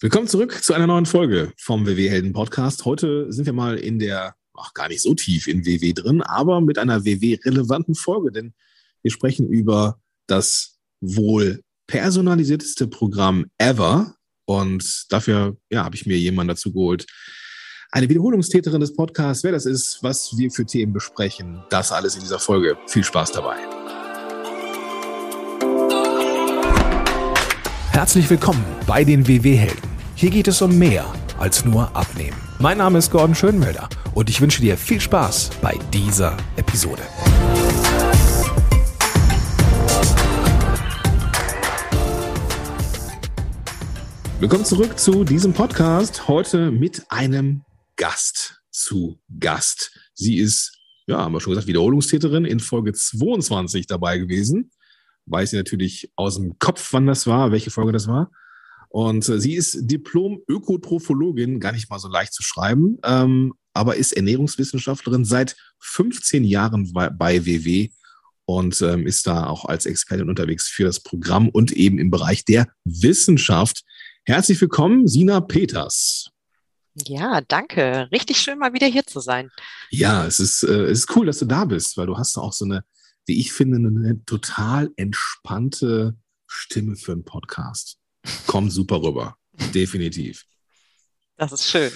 Willkommen zurück zu einer neuen Folge vom WW Helden Podcast. Heute sind wir mal in der, ach gar nicht so tief in WW drin, aber mit einer WW-relevanten Folge, denn wir sprechen über das wohl personalisierteste Programm ever. Und dafür ja, habe ich mir jemanden dazu geholt, eine Wiederholungstäterin des Podcasts, wer das ist, was wir für Themen besprechen, das alles in dieser Folge. Viel Spaß dabei. Herzlich willkommen bei den WW-Helden. Hier geht es um mehr als nur Abnehmen. Mein Name ist Gordon Schönmelder und ich wünsche dir viel Spaß bei dieser Episode. Willkommen zurück zu diesem Podcast. Heute mit einem Gast zu Gast. Sie ist, ja, haben wir schon gesagt, Wiederholungstäterin in Folge 22 dabei gewesen weiß sie natürlich aus dem Kopf, wann das war, welche Folge das war. Und äh, sie ist Diplom-Ökotrophologin, gar nicht mal so leicht zu schreiben, ähm, aber ist Ernährungswissenschaftlerin seit 15 Jahren bei, bei WW und ähm, ist da auch als Expertin unterwegs für das Programm und eben im Bereich der Wissenschaft. Herzlich willkommen, Sina Peters. Ja, danke. Richtig schön, mal wieder hier zu sein. Ja, es ist, äh, es ist cool, dass du da bist, weil du hast auch so eine wie ich finde, eine total entspannte Stimme für einen Podcast. Kommt super rüber. Definitiv. Das ist schön.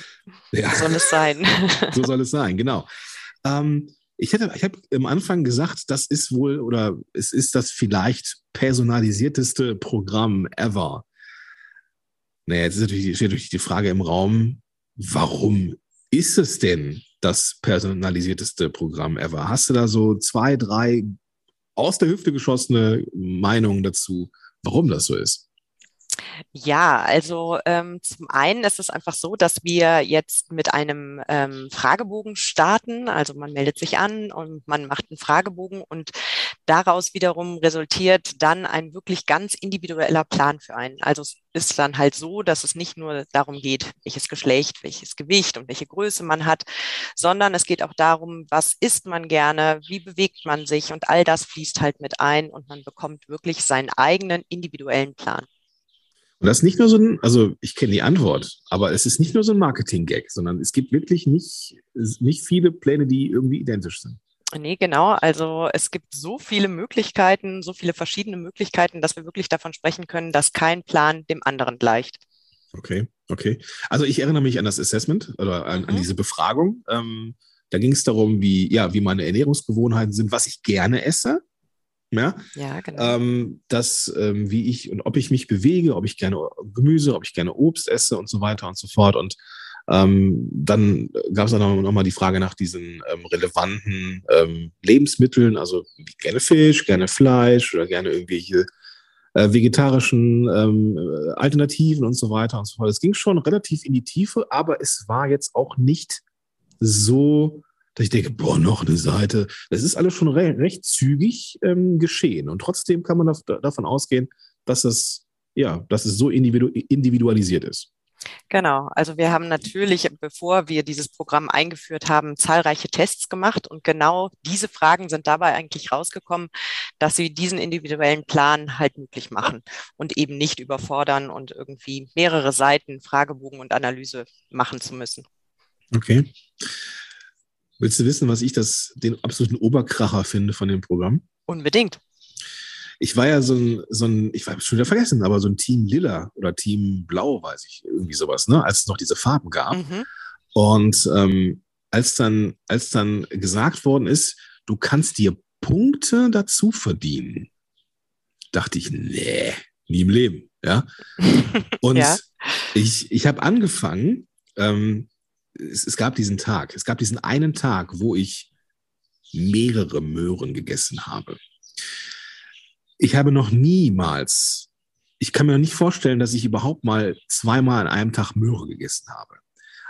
Ja. So soll es sein. so soll es sein, genau. Ähm, ich, hätte, ich habe am Anfang gesagt, das ist wohl oder es ist das vielleicht personalisierteste Programm ever. Naja, jetzt ist natürlich, steht natürlich die Frage im Raum, warum ist es denn das personalisierteste Programm ever? Hast du da so zwei, drei aus der Hüfte geschossene Meinung dazu, warum das so ist? Ja, also ähm, zum einen ist es einfach so, dass wir jetzt mit einem ähm, Fragebogen starten. Also man meldet sich an und man macht einen Fragebogen und daraus wiederum resultiert dann ein wirklich ganz individueller Plan für einen. Also es ist dann halt so, dass es nicht nur darum geht, welches Geschlecht, welches Gewicht und welche Größe man hat, sondern es geht auch darum, was isst man gerne, wie bewegt man sich und all das fließt halt mit ein und man bekommt wirklich seinen eigenen individuellen Plan. Und das ist nicht nur so ein, also ich kenne die Antwort, aber es ist nicht nur so ein Marketing-Gag, sondern es gibt wirklich nicht, nicht viele Pläne, die irgendwie identisch sind. Nee, genau. Also es gibt so viele Möglichkeiten, so viele verschiedene Möglichkeiten, dass wir wirklich davon sprechen können, dass kein Plan dem anderen gleicht. Okay, okay. Also ich erinnere mich an das Assessment oder an, mhm. an diese Befragung. Ähm, da ging es darum, wie, ja, wie meine Ernährungsgewohnheiten sind, was ich gerne esse. Ja, ja genau. Ähm, das, ähm, wie ich und ob ich mich bewege, ob ich gerne Gemüse, ob ich gerne Obst esse und so weiter und so fort. Und ähm, dann gab es dann nochmal die Frage nach diesen ähm, relevanten ähm, Lebensmitteln, also gerne Fisch, gerne Fleisch oder gerne irgendwelche äh, vegetarischen ähm, Alternativen und so weiter und so fort. Es ging schon relativ in die Tiefe, aber es war jetzt auch nicht so dass ich denke, boah, noch eine Seite. Das ist alles schon re recht zügig ähm, geschehen. Und trotzdem kann man da, davon ausgehen, dass es, ja, dass es so individu individualisiert ist. Genau, also wir haben natürlich, bevor wir dieses Programm eingeführt haben, zahlreiche Tests gemacht und genau diese Fragen sind dabei eigentlich rausgekommen, dass sie diesen individuellen Plan halt möglich machen und eben nicht überfordern und irgendwie mehrere Seiten Fragebogen und Analyse machen zu müssen. Okay. Willst du wissen, was ich das, den absoluten Oberkracher finde von dem Programm? Unbedingt. Ich war ja so ein, so ein ich habe schon wieder vergessen, aber so ein Team Lila oder Team Blau, weiß ich, irgendwie sowas, ne? als es noch diese Farben gab. Mhm. Und ähm, als, dann, als dann gesagt worden ist, du kannst dir Punkte dazu verdienen, dachte ich, nee, nie im Leben. Ja? Und ja. ich, ich habe angefangen, ähm, es, es gab diesen Tag, es gab diesen einen Tag, wo ich mehrere Möhren gegessen habe. Ich habe noch niemals, ich kann mir noch nicht vorstellen, dass ich überhaupt mal zweimal an einem Tag Möhre gegessen habe.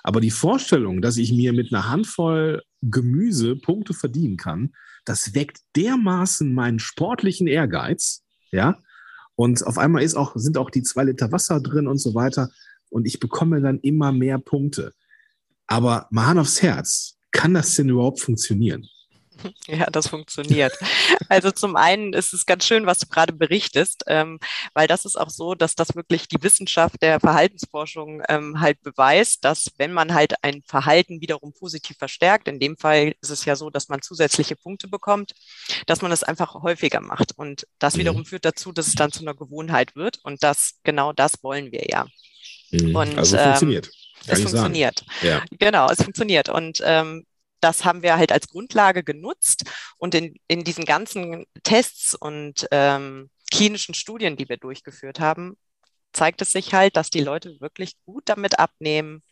Aber die Vorstellung, dass ich mir mit einer Handvoll Gemüse Punkte verdienen kann, das weckt dermaßen meinen sportlichen Ehrgeiz, ja. Und auf einmal ist auch, sind auch die zwei Liter Wasser drin und so weiter. Und ich bekomme dann immer mehr Punkte. Aber mal Hand aufs Herz, kann das denn überhaupt funktionieren? Ja, das funktioniert. Also zum einen ist es ganz schön, was du gerade berichtest, ähm, weil das ist auch so, dass das wirklich die Wissenschaft der Verhaltensforschung ähm, halt beweist, dass wenn man halt ein Verhalten wiederum positiv verstärkt, in dem Fall ist es ja so, dass man zusätzliche Punkte bekommt, dass man es einfach häufiger macht. Und das mhm. wiederum führt dazu, dass es dann zu einer Gewohnheit wird. Und das genau das wollen wir ja. Mhm. Und, also funktioniert. Ähm, es funktioniert. Ja. Genau, es funktioniert. Und ähm, das haben wir halt als Grundlage genutzt. Und in, in diesen ganzen Tests und ähm, klinischen Studien, die wir durchgeführt haben, zeigt es sich halt, dass die Leute wirklich gut damit abnehmen,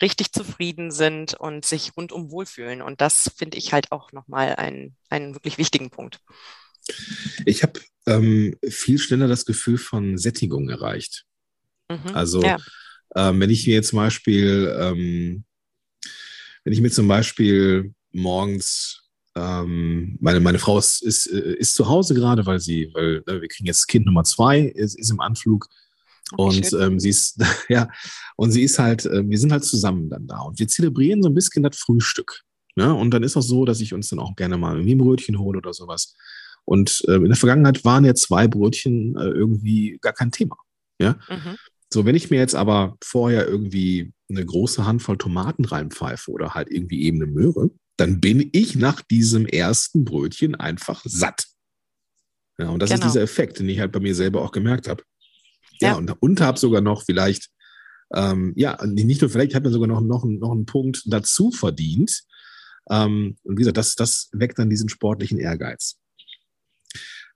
richtig zufrieden sind und sich rundum wohlfühlen. Und das finde ich halt auch nochmal einen, einen wirklich wichtigen Punkt. Ich habe ähm, viel schneller das Gefühl von Sättigung erreicht. Mhm, also ja. Ähm, wenn ich mir jetzt zum Beispiel ähm, wenn ich mir zum Beispiel morgens, ähm, meine, meine Frau ist, ist, ist zu Hause gerade, weil sie, weil ne, wir kriegen jetzt Kind Nummer zwei, ist, ist im Anflug. Und ähm, sie ist, ja, und sie ist halt, äh, wir sind halt zusammen dann da und wir zelebrieren so ein bisschen das Frühstück. Ja? Und dann ist auch so, dass ich uns dann auch gerne mal ein Brötchen hole oder sowas. Und äh, in der Vergangenheit waren ja zwei Brötchen äh, irgendwie gar kein Thema. Ja. Mhm. So, wenn ich mir jetzt aber vorher irgendwie eine große Handvoll Tomaten reinpfeife oder halt irgendwie eben eine Möhre, dann bin ich nach diesem ersten Brötchen einfach satt. Ja, und das genau. ist dieser Effekt, den ich halt bei mir selber auch gemerkt habe. Ja, ja, und, und habe sogar noch vielleicht, ähm, ja, nicht nur vielleicht, ich habe mir sogar noch, noch, noch einen Punkt dazu verdient. Ähm, und wie gesagt, das, das weckt dann diesen sportlichen Ehrgeiz.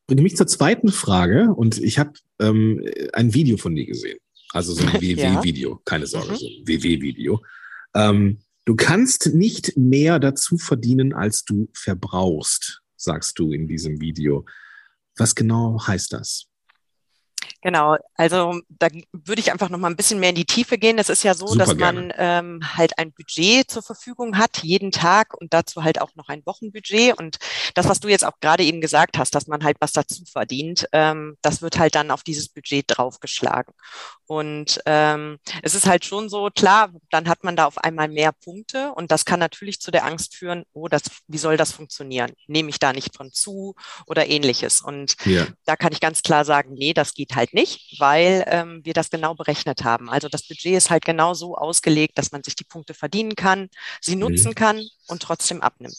Bringe mich zur zweiten Frage und ich habe ähm, ein Video von dir gesehen. Also so ein WW-Video, keine Sorge, mhm. so ein WW-Video. Ähm, du kannst nicht mehr dazu verdienen, als du verbrauchst, sagst du in diesem Video. Was genau heißt das? Genau, also da würde ich einfach noch mal ein bisschen mehr in die Tiefe gehen. Es ist ja so, Super dass man ähm, halt ein Budget zur Verfügung hat, jeden Tag und dazu halt auch noch ein Wochenbudget. Und das, was du jetzt auch gerade eben gesagt hast, dass man halt was dazu verdient, ähm, das wird halt dann auf dieses Budget draufgeschlagen. Und ähm, es ist halt schon so, klar, dann hat man da auf einmal mehr Punkte und das kann natürlich zu der Angst führen, oh, das, wie soll das funktionieren? Nehme ich da nicht von zu oder ähnliches? Und ja. da kann ich ganz klar sagen, nee, das geht halt nicht, weil ähm, wir das genau berechnet haben. Also das Budget ist halt genau so ausgelegt, dass man sich die Punkte verdienen kann, sie mhm. nutzen kann und trotzdem abnimmt.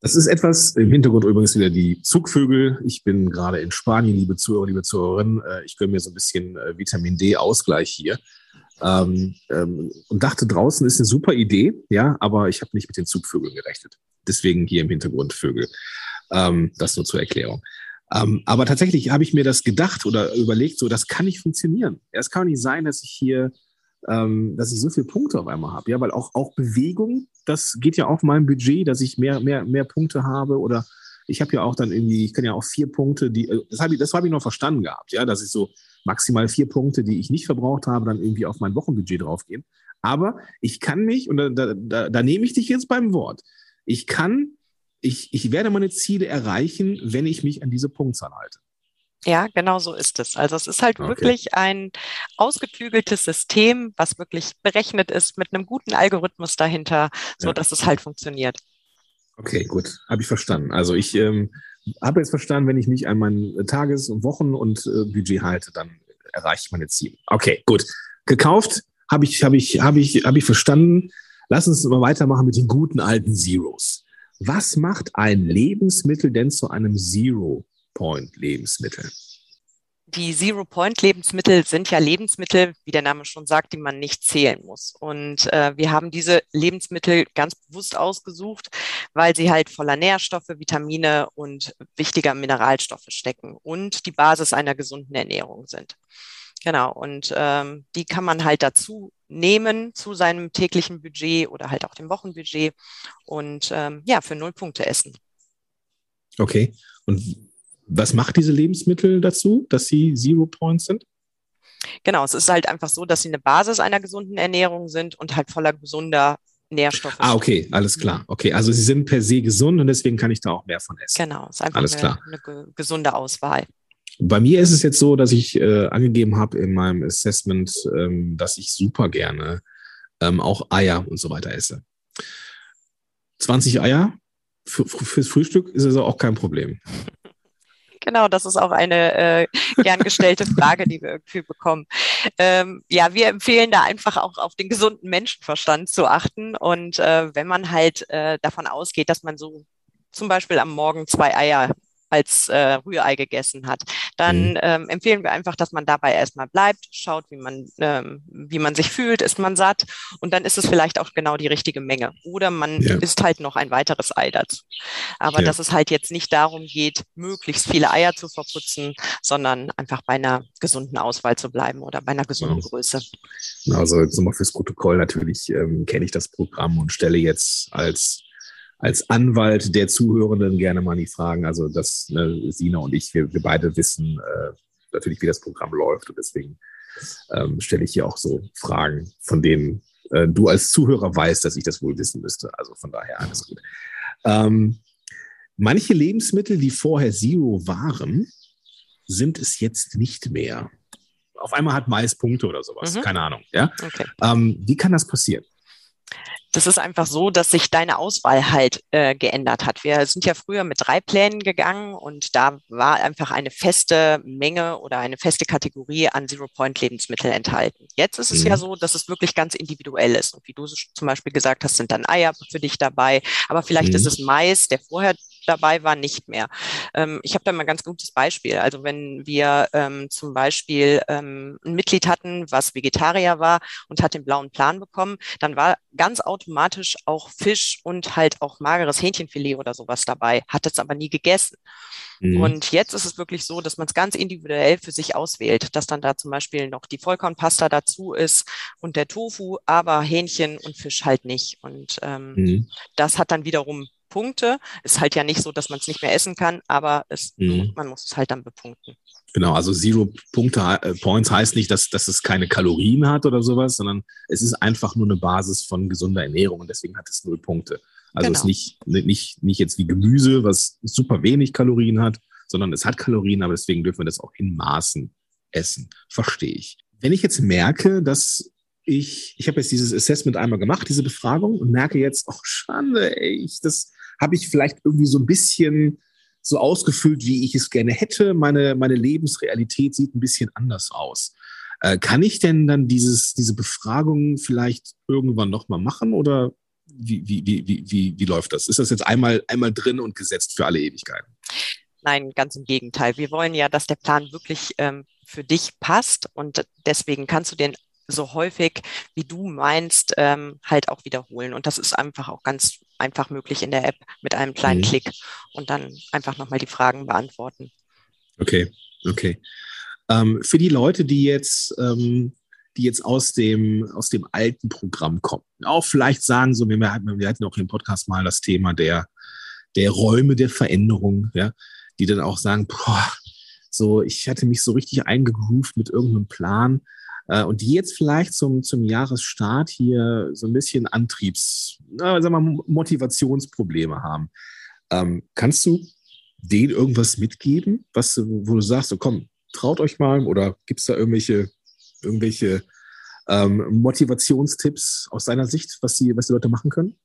Das ist etwas, im Hintergrund übrigens wieder die Zugvögel. Ich bin gerade in Spanien, liebe Zuhörer, liebe Zuhörerinnen. Äh, ich gönne mir so ein bisschen äh, Vitamin D-Ausgleich hier. Ähm, ähm, und dachte, draußen ist eine super Idee, ja, aber ich habe nicht mit den Zugvögeln gerechnet. Deswegen hier im Hintergrund Vögel. Ähm, das nur zur Erklärung. Ähm, aber tatsächlich habe ich mir das gedacht oder überlegt, so, das kann nicht funktionieren. Es kann nicht sein, dass ich hier ähm, dass ich so viele Punkte auf einmal habe. Ja, weil auch, auch Bewegung, das geht ja auf mein Budget, dass ich mehr, mehr, mehr Punkte habe oder ich habe ja auch dann irgendwie, ich kann ja auch vier Punkte, die, äh, das habe ich, das habe ich noch verstanden gehabt, ja, dass ich so maximal vier Punkte, die ich nicht verbraucht habe, dann irgendwie auf mein Wochenbudget draufgehen. Aber ich kann mich, und da, da, da, da nehme ich dich jetzt beim Wort, ich kann, ich, ich werde meine Ziele erreichen, wenn ich mich an diese Punktzahl halte. Ja, genau so ist es. Also es ist halt okay. wirklich ein ausgeklügeltes System, was wirklich berechnet ist mit einem guten Algorithmus dahinter, so ja. dass es halt funktioniert. Okay, gut, habe ich verstanden. Also ich ähm, habe jetzt verstanden, wenn ich mich an mein Tages- und Wochen- und äh, Budget halte, dann erreiche ich meine Ziele. Okay, gut. Gekauft habe ich, habe ich, habe ich, habe ich verstanden. Lass uns mal weitermachen mit den guten alten Zeros. Was macht ein Lebensmittel denn zu einem Zero? Point-Lebensmittel? Die Zero-Point-Lebensmittel sind ja Lebensmittel, wie der Name schon sagt, die man nicht zählen muss. Und äh, wir haben diese Lebensmittel ganz bewusst ausgesucht, weil sie halt voller Nährstoffe, Vitamine und wichtiger Mineralstoffe stecken und die Basis einer gesunden Ernährung sind. Genau, und ähm, die kann man halt dazu nehmen zu seinem täglichen Budget oder halt auch dem Wochenbudget und ähm, ja, für null Punkte essen. Okay. Und was macht diese Lebensmittel dazu, dass sie Zero Points sind? Genau, es ist halt einfach so, dass sie eine Basis einer gesunden Ernährung sind und halt voller gesunder Nährstoffe. Ah, okay, alles klar. Mhm. Okay, also sie sind per se gesund und deswegen kann ich da auch mehr von essen. Genau, es ist einfach alles eine, klar. eine gesunde Auswahl. Bei mir ist es jetzt so, dass ich äh, angegeben habe in meinem Assessment, ähm, dass ich super gerne ähm, auch Eier und so weiter esse. 20 Eier für, fürs Frühstück ist es auch kein Problem. Genau, das ist auch eine äh, gern gestellte Frage, die wir irgendwie bekommen. Ähm, ja, wir empfehlen da einfach auch auf den gesunden Menschenverstand zu achten. Und äh, wenn man halt äh, davon ausgeht, dass man so zum Beispiel am Morgen zwei Eier als äh, Rührei gegessen hat, dann mhm. ähm, empfehlen wir einfach, dass man dabei erstmal bleibt, schaut, wie man, ähm, wie man sich fühlt, ist man satt und dann ist es vielleicht auch genau die richtige Menge. Oder man ja. isst halt noch ein weiteres Ei dazu. Aber ja. dass es halt jetzt nicht darum geht, möglichst viele Eier zu verputzen, sondern einfach bei einer gesunden Auswahl zu bleiben oder bei einer gesunden ja. Größe. Also jetzt nochmal fürs Protokoll natürlich ähm, kenne ich das Programm und stelle jetzt als als Anwalt der Zuhörenden gerne mal die Fragen. Also, dass ne, Sina und ich, wir, wir beide wissen äh, natürlich, wie das Programm läuft. Und deswegen ähm, stelle ich hier auch so Fragen, von denen äh, du als Zuhörer weißt, dass ich das wohl wissen müsste. Also von daher alles gut. Ähm, manche Lebensmittel, die vorher Zero waren, sind es jetzt nicht mehr. Auf einmal hat Mais Punkte oder sowas. Mhm. Keine Ahnung. Ja? Okay. Ähm, wie kann das passieren? Das ist einfach so, dass sich deine Auswahl halt äh, geändert hat. Wir sind ja früher mit drei Plänen gegangen und da war einfach eine feste Menge oder eine feste Kategorie an Zero-Point-Lebensmitteln enthalten. Jetzt ist es mhm. ja so, dass es wirklich ganz individuell ist. Und wie du zum Beispiel gesagt hast, sind dann Eier für dich dabei, aber vielleicht mhm. ist es Mais, der vorher dabei war, nicht mehr. Ähm, ich habe da mal ein ganz gutes Beispiel. Also wenn wir ähm, zum Beispiel ähm, ein Mitglied hatten, was Vegetarier war und hat den blauen Plan bekommen, dann war ganz automatisch auch Fisch und halt auch mageres Hähnchenfilet oder sowas dabei, hat es aber nie gegessen. Mhm. Und jetzt ist es wirklich so, dass man es ganz individuell für sich auswählt, dass dann da zum Beispiel noch die Vollkornpasta dazu ist und der Tofu, aber Hähnchen und Fisch halt nicht. Und ähm, mhm. das hat dann wiederum Punkte. Ist halt ja nicht so, dass man es nicht mehr essen kann, aber es, mhm. man muss es halt dann bepunkten. Genau, also Zero Punkte, äh, Points heißt nicht, dass, dass es keine Kalorien hat oder sowas, sondern es ist einfach nur eine Basis von gesunder Ernährung und deswegen hat es null Punkte. Also genau. es ist nicht, nicht, nicht jetzt wie Gemüse, was super wenig Kalorien hat, sondern es hat Kalorien, aber deswegen dürfen wir das auch in Maßen essen. Verstehe ich. Wenn ich jetzt merke, dass ich, ich habe jetzt dieses Assessment einmal gemacht, diese Befragung, und merke jetzt, oh Schande, ey, ich, das habe ich vielleicht irgendwie so ein bisschen so ausgefüllt, wie ich es gerne hätte. Meine, meine Lebensrealität sieht ein bisschen anders aus. Äh, kann ich denn dann dieses, diese Befragung vielleicht irgendwann nochmal machen oder wie, wie, wie, wie, wie, wie läuft das? Ist das jetzt einmal, einmal drin und gesetzt für alle Ewigkeiten? Nein, ganz im Gegenteil. Wir wollen ja, dass der Plan wirklich ähm, für dich passt und deswegen kannst du den so häufig, wie du meinst, ähm, halt auch wiederholen. Und das ist einfach auch ganz einfach möglich in der App mit einem kleinen mhm. Klick und dann einfach nochmal die Fragen beantworten. Okay, okay. Ähm, für die Leute, die jetzt, ähm, die jetzt aus dem, aus dem alten Programm kommen, auch vielleicht sagen, so, wir hatten, wir hatten auch im Podcast mal das Thema der, der Räume der Veränderung, ja, die dann auch sagen, boah, so, ich hatte mich so richtig eingegroovt mit irgendeinem Plan äh, und die jetzt vielleicht zum, zum Jahresstart hier so ein bisschen Antriebs, na, sagen wir, Motivationsprobleme haben. Ähm, kannst du denen irgendwas mitgeben, was, wo du sagst, so komm, traut euch mal oder gibt es da irgendwelche, irgendwelche ähm, Motivationstipps aus deiner Sicht, was die, was die Leute machen können?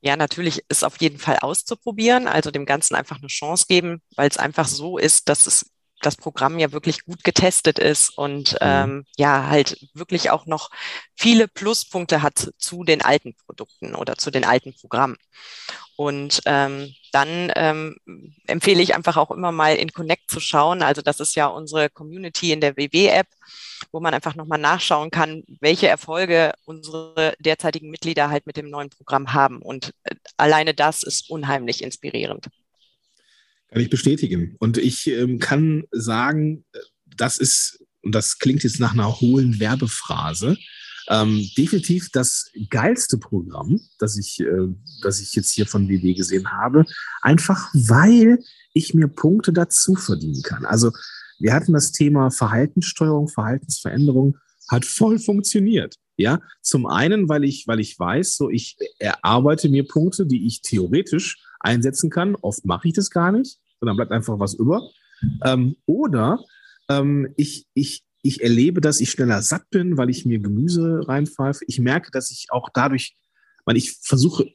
Ja, natürlich ist auf jeden Fall auszuprobieren, also dem Ganzen einfach eine Chance geben, weil es einfach so ist, dass es das Programm ja wirklich gut getestet ist und mhm. ähm, ja halt wirklich auch noch viele Pluspunkte hat zu den alten Produkten oder zu den alten Programmen. Und ähm, dann ähm, empfehle ich einfach auch immer mal in Connect zu schauen. Also das ist ja unsere Community in der WW-App, wo man einfach nochmal nachschauen kann, welche Erfolge unsere derzeitigen Mitglieder halt mit dem neuen Programm haben. Und äh, alleine das ist unheimlich inspirierend. Kann ich bestätigen. Und ich ähm, kann sagen, das ist, und das klingt jetzt nach einer hohlen Werbephrase, ähm, definitiv das geilste Programm, das ich, äh, das ich jetzt hier von WW gesehen habe, einfach weil ich mir Punkte dazu verdienen kann. Also wir hatten das Thema Verhaltenssteuerung, Verhaltensveränderung, hat voll funktioniert. Ja, zum einen, weil ich, weil ich weiß, so ich erarbeite mir Punkte, die ich theoretisch einsetzen kann. Oft mache ich das gar nicht, sondern bleibt einfach was über. Ähm, oder ähm, ich, ich, ich erlebe, dass ich schneller satt bin, weil ich mir Gemüse reinpfeife. Ich merke, dass ich auch dadurch, weil ich versuche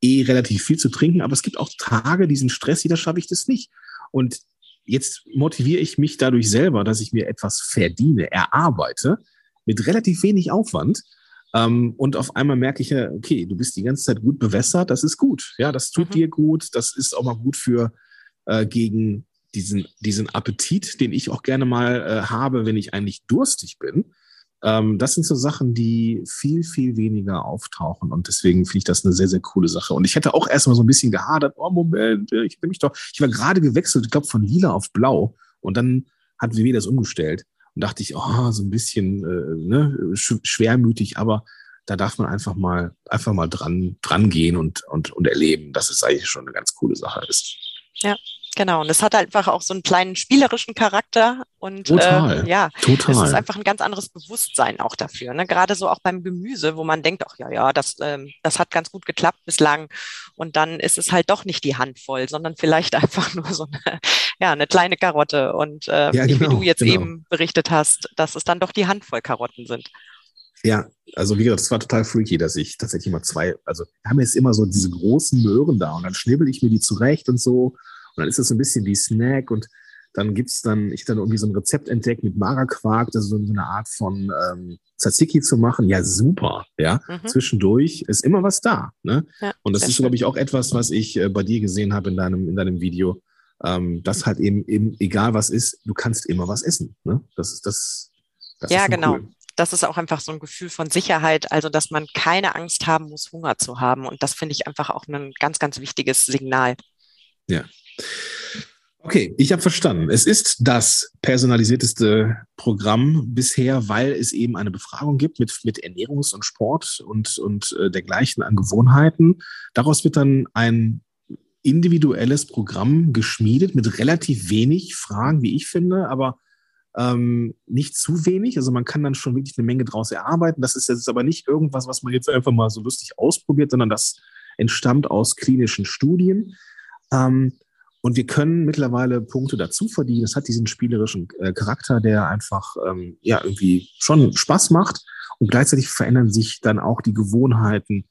eh relativ viel zu trinken, aber es gibt auch Tage, die sind stressig, da schaffe ich das nicht. Und jetzt motiviere ich mich dadurch selber, dass ich mir etwas verdiene, erarbeite, mit relativ wenig Aufwand. Ähm, und auf einmal merke ich ja, okay, du bist die ganze Zeit gut bewässert, das ist gut. Ja, das tut mhm. dir gut, das ist auch mal gut für äh, gegen diesen, diesen Appetit, den ich auch gerne mal äh, habe, wenn ich eigentlich durstig bin. Ähm, das sind so Sachen, die viel, viel weniger auftauchen. Und deswegen finde ich das eine sehr, sehr coole Sache. Und ich hätte auch erstmal so ein bisschen gehadert, oh Moment, ich bin mich doch, ich war gerade gewechselt, ich glaube von lila auf blau. Und dann hat WW das umgestellt. Und dachte ich, oh, so ein bisschen äh, ne, sch schwermütig, aber da darf man einfach mal, einfach mal dran, dran gehen und, und, und erleben, dass es eigentlich schon eine ganz coole Sache ist. Ja, Genau, und es hat einfach auch so einen kleinen spielerischen Charakter und total, äh, ja, total. es ist einfach ein ganz anderes Bewusstsein auch dafür. Ne? Gerade so auch beim Gemüse, wo man denkt, ach ja, ja, das, ähm, das hat ganz gut geklappt bislang. Und dann ist es halt doch nicht die Handvoll, sondern vielleicht einfach nur so eine, ja, eine kleine Karotte. Und äh, ja, nicht wie genau, du jetzt genau. eben berichtet hast, dass es dann doch die Handvoll Karotten sind. Ja, also wie gesagt, das war total freaky, dass ich tatsächlich mal zwei, also wir haben jetzt immer so diese großen Möhren da und dann schnibbel ich mir die zurecht und so. Und dann ist das so ein bisschen wie Snack und dann gibt's dann, ich dann irgendwie so ein Rezept entdeckt mit Mara-Quark, das ist so eine Art von ähm, Tzatziki zu machen. Ja, super. Ja, mhm. zwischendurch ist immer was da. Ne? Ja, und das ist, glaube ich, auch etwas, was ich äh, bei dir gesehen habe in deinem, in deinem Video. Ähm, dass halt eben, eben, egal was ist, du kannst immer was essen. Ne? Das ist das. das ja, ist genau. Cool. Das ist auch einfach so ein Gefühl von Sicherheit, also dass man keine Angst haben muss, Hunger zu haben. Und das finde ich einfach auch ein ganz, ganz wichtiges Signal. Ja, Okay, ich habe verstanden. Es ist das personalisierteste Programm bisher, weil es eben eine Befragung gibt mit, mit Ernährungs- und Sport und, und äh, dergleichen an Gewohnheiten. Daraus wird dann ein individuelles Programm geschmiedet mit relativ wenig Fragen, wie ich finde, aber ähm, nicht zu wenig. Also man kann dann schon wirklich eine Menge draus erarbeiten. Das ist jetzt aber nicht irgendwas, was man jetzt einfach mal so lustig ausprobiert, sondern das entstammt aus klinischen Studien. Ähm, und wir können mittlerweile Punkte dazu verdienen. Es hat diesen spielerischen äh, Charakter, der einfach ähm, ja irgendwie schon Spaß macht. Und gleichzeitig verändern sich dann auch die Gewohnheiten,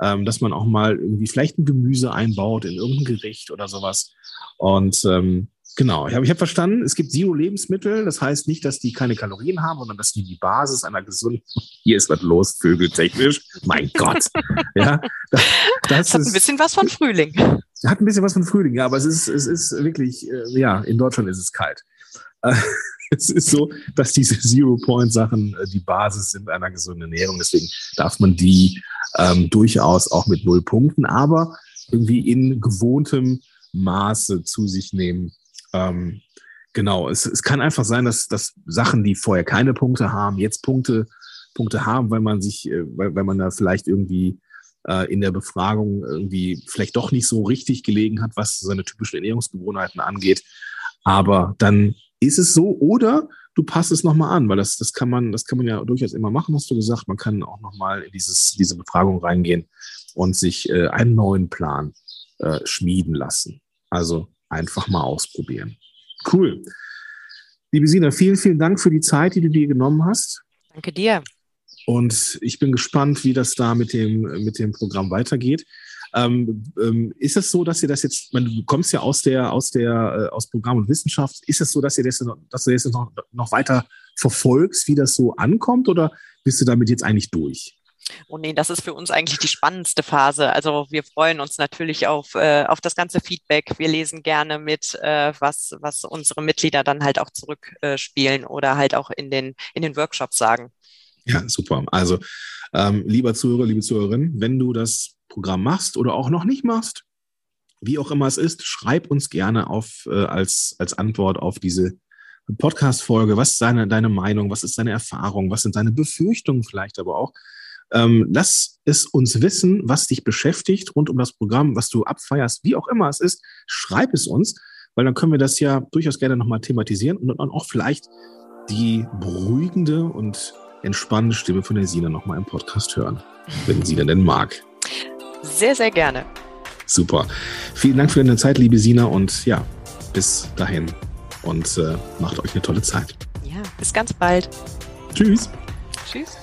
ähm, dass man auch mal irgendwie vielleicht ein Gemüse einbaut in irgendein Gericht oder sowas. Und ähm, Genau, ich habe ich hab verstanden, es gibt Zero-Lebensmittel. Das heißt nicht, dass die keine Kalorien haben, sondern dass die die Basis einer gesunden. Hier ist was los, vögeltechnisch. Mein Gott. ja, das, das hat ist, ein bisschen was von Frühling. Hat ein bisschen was von Frühling, ja, aber es ist, es ist wirklich, äh, ja, in Deutschland ist es kalt. Es ist so, dass diese Zero-Point-Sachen äh, die Basis sind einer gesunden Ernährung. Deswegen darf man die ähm, durchaus auch mit null Punkten, aber irgendwie in gewohntem Maße zu sich nehmen ähm, genau, es, es kann einfach sein, dass, dass Sachen, die vorher keine Punkte haben, jetzt Punkte, Punkte haben, weil man sich, äh, weil, weil man da vielleicht irgendwie äh, in der Befragung irgendwie vielleicht doch nicht so richtig gelegen hat, was seine typischen Ernährungsgewohnheiten angeht. Aber dann ist es so oder du passt es nochmal an, weil das, das kann man, das kann man ja durchaus immer machen, hast du gesagt. Man kann auch nochmal in dieses, diese Befragung reingehen und sich äh, einen neuen Plan äh, schmieden lassen. Also einfach mal ausprobieren. Cool. Liebe Sina, vielen, vielen Dank für die Zeit, die du dir genommen hast. Danke dir. Und ich bin gespannt, wie das da mit dem, mit dem Programm weitergeht. Ähm, ähm, ist es so, dass ihr das jetzt, meine, du kommst ja aus der, aus der, äh, aus Programm und Wissenschaft, ist es so, dass ihr das, dass du das noch, noch weiter verfolgst, wie das so ankommt, oder bist du damit jetzt eigentlich durch? Und oh nee, das ist für uns eigentlich die spannendste Phase. Also wir freuen uns natürlich auf, äh, auf das ganze Feedback. Wir lesen gerne mit, äh, was, was unsere Mitglieder dann halt auch zurückspielen äh, oder halt auch in den, in den Workshops sagen. Ja, super. Also, ähm, lieber Zuhörer, liebe Zuhörerin, wenn du das Programm machst oder auch noch nicht machst, wie auch immer es ist, schreib uns gerne auf, äh, als, als Antwort auf diese Podcast-Folge. Was ist deine, deine Meinung? Was ist deine Erfahrung? Was sind deine Befürchtungen vielleicht aber auch? Ähm, lass es uns wissen, was dich beschäftigt rund um das Programm, was du abfeierst, wie auch immer es ist. Schreib es uns, weil dann können wir das ja durchaus gerne nochmal thematisieren und dann auch vielleicht die beruhigende und entspannende Stimme von der Sina nochmal im Podcast hören, wenn sie denn mag. Sehr, sehr gerne. Super. Vielen Dank für deine Zeit, liebe Sina, und ja, bis dahin und äh, macht euch eine tolle Zeit. Ja, bis ganz bald. Tschüss. Tschüss.